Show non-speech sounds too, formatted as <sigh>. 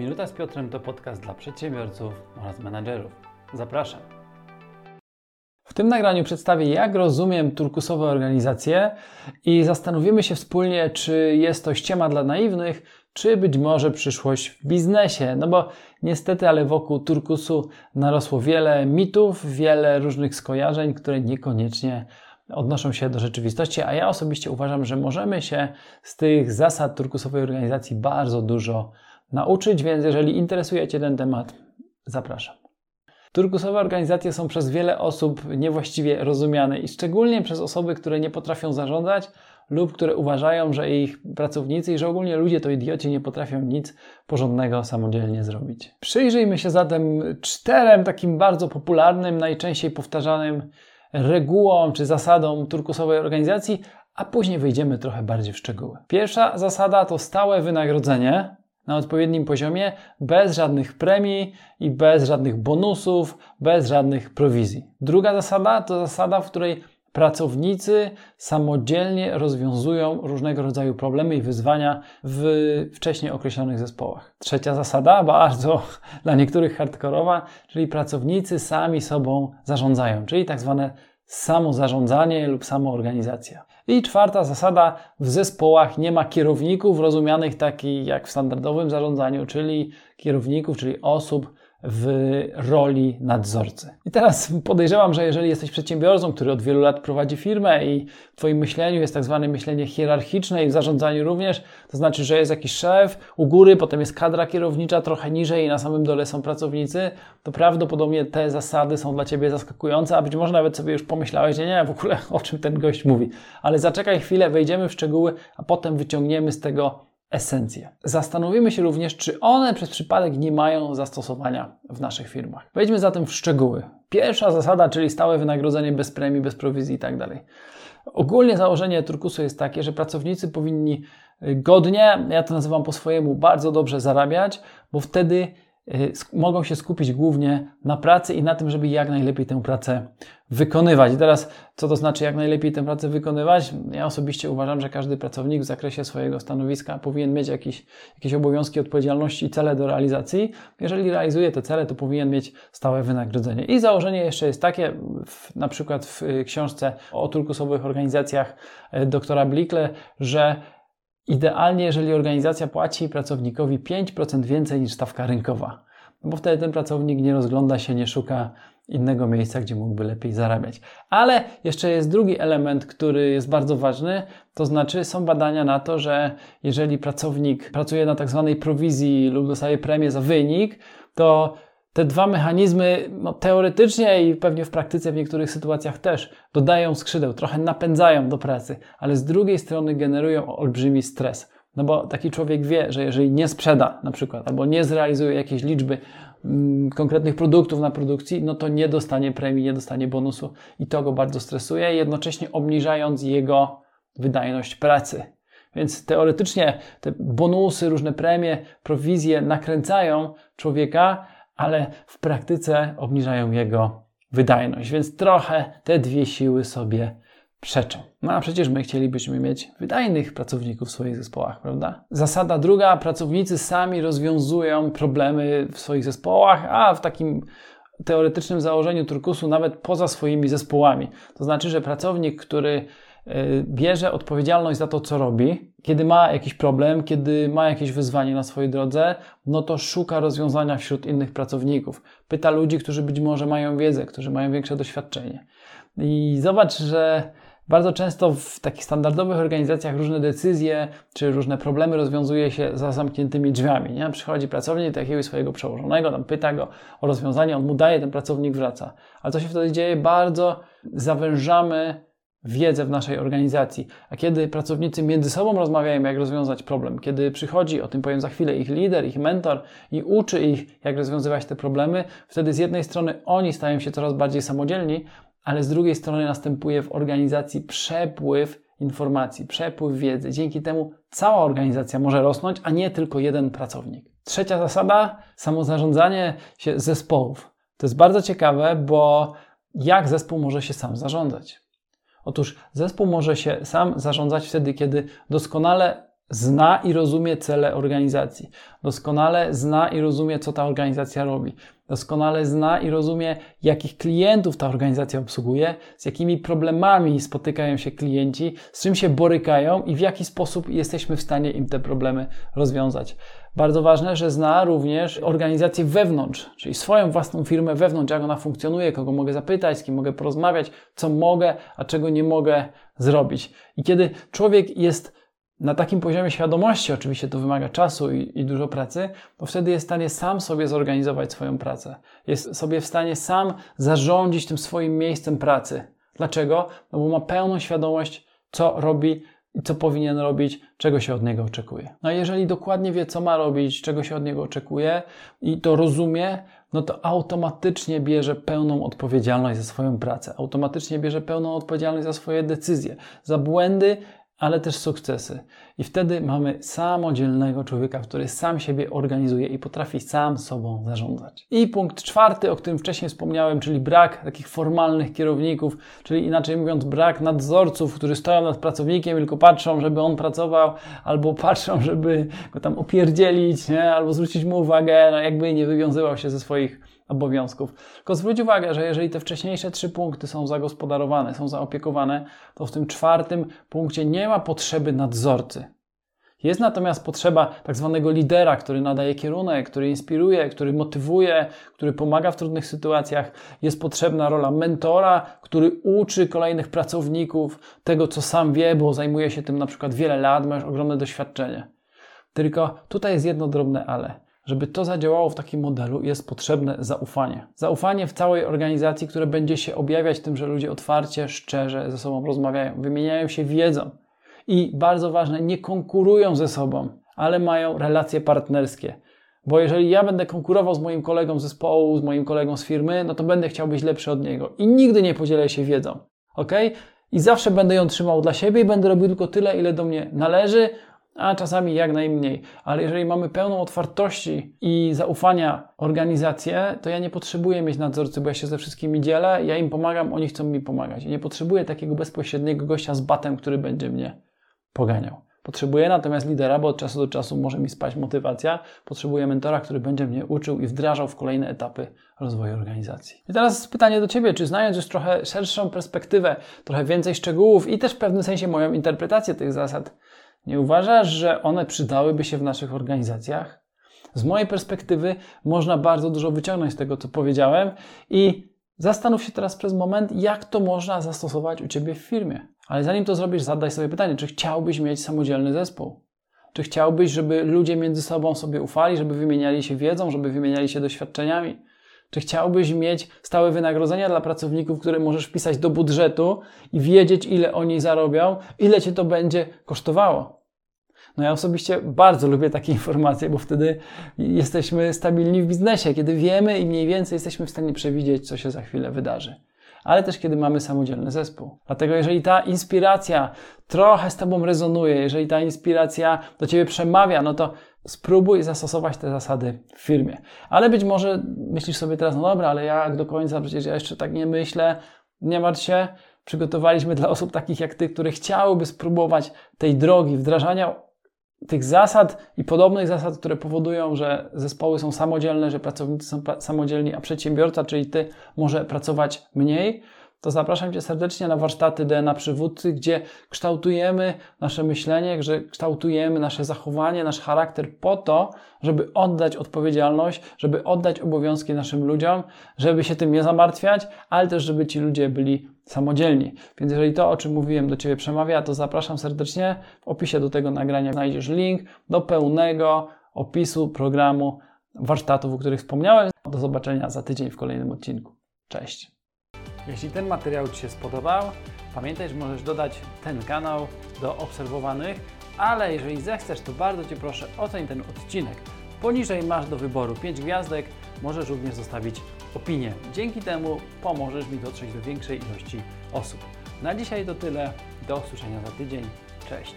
Minuta z Piotrem to podcast dla przedsiębiorców oraz menadżerów. Zapraszam. W tym nagraniu przedstawię, jak rozumiem turkusowe organizacje i zastanowimy się wspólnie, czy jest to ściema dla naiwnych, czy być może przyszłość w biznesie. No bo niestety, ale wokół turkusu narosło wiele mitów, wiele różnych skojarzeń, które niekoniecznie odnoszą się do rzeczywistości, a ja osobiście uważam, że możemy się z tych zasad turkusowej organizacji bardzo dużo nauczyć, więc jeżeli interesuje Cię ten temat, zapraszam. Turkusowe organizacje są przez wiele osób niewłaściwie rozumiane i szczególnie przez osoby, które nie potrafią zarządzać lub które uważają, że ich pracownicy i że ogólnie ludzie to idioci nie potrafią nic porządnego samodzielnie zrobić. Przyjrzyjmy się zatem czterem takim bardzo popularnym, najczęściej powtarzanym regułom czy zasadom turkusowej organizacji, a później wejdziemy trochę bardziej w szczegóły. Pierwsza zasada to stałe wynagrodzenie na odpowiednim poziomie, bez żadnych premii i bez żadnych bonusów, bez żadnych prowizji. Druga zasada to zasada, w której pracownicy samodzielnie rozwiązują różnego rodzaju problemy i wyzwania w wcześniej określonych zespołach. Trzecia zasada, bardzo <laughs> dla niektórych hardkorowa, czyli pracownicy sami sobą zarządzają, czyli tak zwane samozarządzanie lub samoorganizacja. I czwarta zasada, w zespołach nie ma kierowników rozumianych takich jak w standardowym zarządzaniu, czyli kierowników, czyli osób, w roli nadzorcy. I teraz podejrzewam, że jeżeli jesteś przedsiębiorcą, który od wielu lat prowadzi firmę i w Twoim myśleniu jest tak zwane myślenie hierarchiczne i w zarządzaniu również, to znaczy, że jest jakiś szef, u góry, potem jest kadra kierownicza trochę niżej i na samym dole są pracownicy, to prawdopodobnie te zasady są dla Ciebie zaskakujące, a być może nawet sobie już pomyślałeś, że nie, w ogóle o czym ten gość mówi. Ale zaczekaj chwilę, wejdziemy w szczegóły, a potem wyciągniemy z tego esencje. Zastanowimy się również, czy one przez przypadek nie mają zastosowania w naszych firmach. Wejdźmy zatem w szczegóły. Pierwsza zasada, czyli stałe wynagrodzenie bez premii, bez prowizji itd. Tak Ogólnie założenie turkusu jest takie, że pracownicy powinni godnie, ja to nazywam po swojemu, bardzo dobrze zarabiać, bo wtedy mogą się skupić głównie na pracy i na tym, żeby jak najlepiej tę pracę wykonywać. I teraz, co to znaczy jak najlepiej tę pracę wykonywać? Ja osobiście uważam, że każdy pracownik w zakresie swojego stanowiska powinien mieć jakieś, jakieś obowiązki, odpowiedzialności i cele do realizacji. Jeżeli realizuje te cele, to powinien mieć stałe wynagrodzenie. I założenie jeszcze jest takie, w, na przykład w książce o turkusowych organizacjach y, doktora Blikle, że Idealnie, jeżeli organizacja płaci pracownikowi 5% więcej niż stawka rynkowa, no bo wtedy ten pracownik nie rozgląda się, nie szuka innego miejsca, gdzie mógłby lepiej zarabiać. Ale jeszcze jest drugi element, który jest bardzo ważny, to znaczy są badania na to, że jeżeli pracownik pracuje na tak zwanej prowizji lub dostaje premię za wynik, to te dwa mechanizmy no, teoretycznie i pewnie w praktyce w niektórych sytuacjach też dodają skrzydeł, trochę napędzają do pracy, ale z drugiej strony generują olbrzymi stres. No bo taki człowiek wie, że jeżeli nie sprzeda na przykład, albo nie zrealizuje jakiejś liczby mm, konkretnych produktów na produkcji, no to nie dostanie premii, nie dostanie bonusu i to go bardzo stresuje, jednocześnie obniżając jego wydajność pracy. Więc teoretycznie te bonusy, różne premie, prowizje nakręcają człowieka, ale w praktyce obniżają jego wydajność, więc trochę te dwie siły sobie przeczą. No a przecież my chcielibyśmy mieć wydajnych pracowników w swoich zespołach, prawda? Zasada druga, pracownicy sami rozwiązują problemy w swoich zespołach, a w takim teoretycznym założeniu turkusu nawet poza swoimi zespołami. To znaczy, że pracownik, który bierze odpowiedzialność za to, co robi. Kiedy ma jakiś problem, kiedy ma jakieś wyzwanie na swojej drodze, no to szuka rozwiązania wśród innych pracowników. Pyta ludzi, którzy być może mają wiedzę, którzy mają większe doświadczenie. I zobacz, że bardzo często w takich standardowych organizacjach różne decyzje czy różne problemy rozwiązuje się za zamkniętymi drzwiami. Nie? Przychodzi pracownik do jakiegoś swojego przełożonego, tam pyta go o rozwiązanie, on mu daje, ten pracownik wraca. Ale co się wtedy dzieje? Bardzo zawężamy wiedzę w naszej organizacji. A kiedy pracownicy między sobą rozmawiają, jak rozwiązać problem, kiedy przychodzi, o tym powiem za chwilę, ich lider, ich mentor i uczy ich, jak rozwiązywać te problemy, wtedy z jednej strony oni stają się coraz bardziej samodzielni, ale z drugiej strony następuje w organizacji przepływ informacji, przepływ wiedzy. Dzięki temu cała organizacja może rosnąć, a nie tylko jeden pracownik. Trzecia zasada, samozarządzanie się zespołów. To jest bardzo ciekawe, bo jak zespół może się sam zarządzać? Otóż zespół może się sam zarządzać wtedy, kiedy doskonale zna i rozumie cele organizacji, doskonale zna i rozumie, co ta organizacja robi, doskonale zna i rozumie, jakich klientów ta organizacja obsługuje, z jakimi problemami spotykają się klienci, z czym się borykają i w jaki sposób jesteśmy w stanie im te problemy rozwiązać. Bardzo ważne, że zna również organizację wewnątrz, czyli swoją własną firmę wewnątrz, jak ona funkcjonuje, kogo mogę zapytać, z kim mogę porozmawiać, co mogę, a czego nie mogę zrobić. I kiedy człowiek jest na takim poziomie świadomości, oczywiście to wymaga czasu i, i, dużo pracy, to wtedy jest w stanie sam sobie zorganizować swoją pracę. Jest sobie w stanie sam zarządzić tym swoim miejscem pracy. Dlaczego? No bo ma pełną świadomość, co robi i co powinien robić, czego się od niego oczekuje. No a jeżeli dokładnie wie, co ma robić, czego się od niego oczekuje i to rozumie, no to automatycznie bierze pełną odpowiedzialność za swoją pracę, automatycznie bierze pełną odpowiedzialność za swoje decyzje, za błędy ale też sukcesy. I wtedy mamy samodzielnego człowieka, który sam siebie organizuje i potrafi sam sobą zarządzać. I punkt czwarty, o którym wcześniej wspomniałem, czyli brak takich formalnych kierowników, czyli inaczej mówiąc, brak nadzorców, którzy stoją nad pracownikiem, tylko patrzą, żeby on pracował, albo patrzą, żeby go tam opierdzielić, nie? albo zwrócić mu uwagę, no jakby nie wywiązywał się ze swoich obowiązków. Tylko zwróć uwagę, że jeżeli te wcześniejsze trzy punkty są zagospodarowane, są zaopiekowane, to w tym czwartym punkcie nie ma potrzeby nadzorcy. Jest natomiast potrzeba tak zwanego lidera, który nadaje kierunek, który inspiruje, który motywuje, który pomaga w trudnych sytuacjach. Jest potrzebna rola mentora, który uczy kolejnych pracowników tego, co sam wie, bo zajmuje się tym na przykład wiele lat, ma już ogromne doświadczenie. Tylko tutaj jest jedno drobne ale. Żeby to zadziałało w takim modelu, jest potrzebne zaufanie. Zaufanie w całej organizacji, które będzie się objawiać tym, że ludzie otwarcie, szczerze ze sobą rozmawiają, wymieniają się wiedzą i bardzo ważne, nie konkurują ze sobą, ale mają relacje partnerskie. Bo jeżeli ja będę konkurował z moim kolegą z zespołu, z moim kolegą z firmy, no to będę chciał być lepszy od niego i nigdy nie podzielę się wiedzą. Ok? I zawsze będę ją trzymał dla siebie i będę robił tylko tyle, ile do mnie należy, a czasami jak najmniej. Ale jeżeli mamy pełną otwartości i zaufania organizację, to ja nie potrzebuję mieć nadzorcy, bo ja się ze wszystkimi dzielę, ja im pomagam, oni chcą mi pomagać. nie potrzebuję takiego bezpośredniego gościa z batem, który będzie mnie poganiał. Potrzebuję natomiast lidera, bo od czasu do czasu może mi spać motywacja. Potrzebuję mentora, który będzie mnie uczył i wdrażał w kolejne etapy rozwoju organizacji. I teraz pytanie do Ciebie, czy znając już trochę szerszą perspektywę, trochę więcej szczegółów i też w pewnym sensie moją interpretację tych zasad, nie uważasz, że one przydałyby się w naszych organizacjach? Z mojej perspektywy można bardzo dużo wyciągnąć z tego, co powiedziałem i zastanów się teraz przez moment, jak to można zastosować u Ciebie w firmie. Ale zanim to zrobisz, zadaj sobie pytanie, czy chciałbyś mieć samodzielny zespół? Czy chciałbyś, żeby ludzie między sobą sobie ufali, żeby wymieniali się wiedzą, żeby wymieniali się doświadczeniami? Czy chciałbyś mieć stałe wynagrodzenia dla pracowników, które możesz wpisać do budżetu i wiedzieć, ile oni zarobią, ile cię to będzie kosztowało? No ja osobiście bardzo lubię takie <laughs> informacje, bo wtedy jesteśmy stabilni w biznesie, kiedy wiemy i mniej więcej jesteśmy w stanie przewidzieć, co się za chwilę wydarzy. Ale też kiedy mamy samodzielny zespół. Dlatego, jeżeli ta inspiracja trochę z Tobą rezonuje, jeżeli ta inspiracja do Ciebie przemawia, no to spróbuj zastosować te zasady w firmie. Ale być może myślisz sobie teraz, no dobra, ale jak do końca, przecież ja jeszcze tak nie myślę, nie martw się, przygotowaliśmy dla osób takich jak Ty, które chciałyby spróbować tej drogi wdrażania tych zasad i podobnych zasad, które powodują, że zespoły są samodzielne, że pracownicy są samodzielni, a przedsiębiorca, czyli Ty, może pracować mniej, to zapraszam Cię serdecznie na warsztaty DNA przywódcy, gdzie kształtujemy nasze myślenie, że kształtujemy nasze zachowanie, nasz charakter po to, żeby oddać odpowiedzialność, żeby oddać obowiązki naszym ludziom, żeby się tym nie zamartwiać, ale też, żeby ci ludzie byli samodzielni. Więc jeżeli to, o czym mówiłem, do Ciebie przemawia, to zapraszam serdecznie. W opisie do tego nagrania znajdziesz link do pełnego opisu programu warsztatów, o których wspomniałem. Do zobaczenia za tydzień w kolejnym odcinku. Cześć! Jeśli ten materiał Ci się spodobał, pamiętaj, że możesz dodać ten kanał do obserwowanych, ale jeżeli zechcesz, to bardzo Cię proszę oceń ten odcinek. Poniżej masz do wyboru 5 gwiazdek, możesz również zostawić opinię. Dzięki temu pomożesz mi dotrzeć do większej ilości osób. Na dzisiaj to tyle. Do usłyszenia za tydzień. Cześć.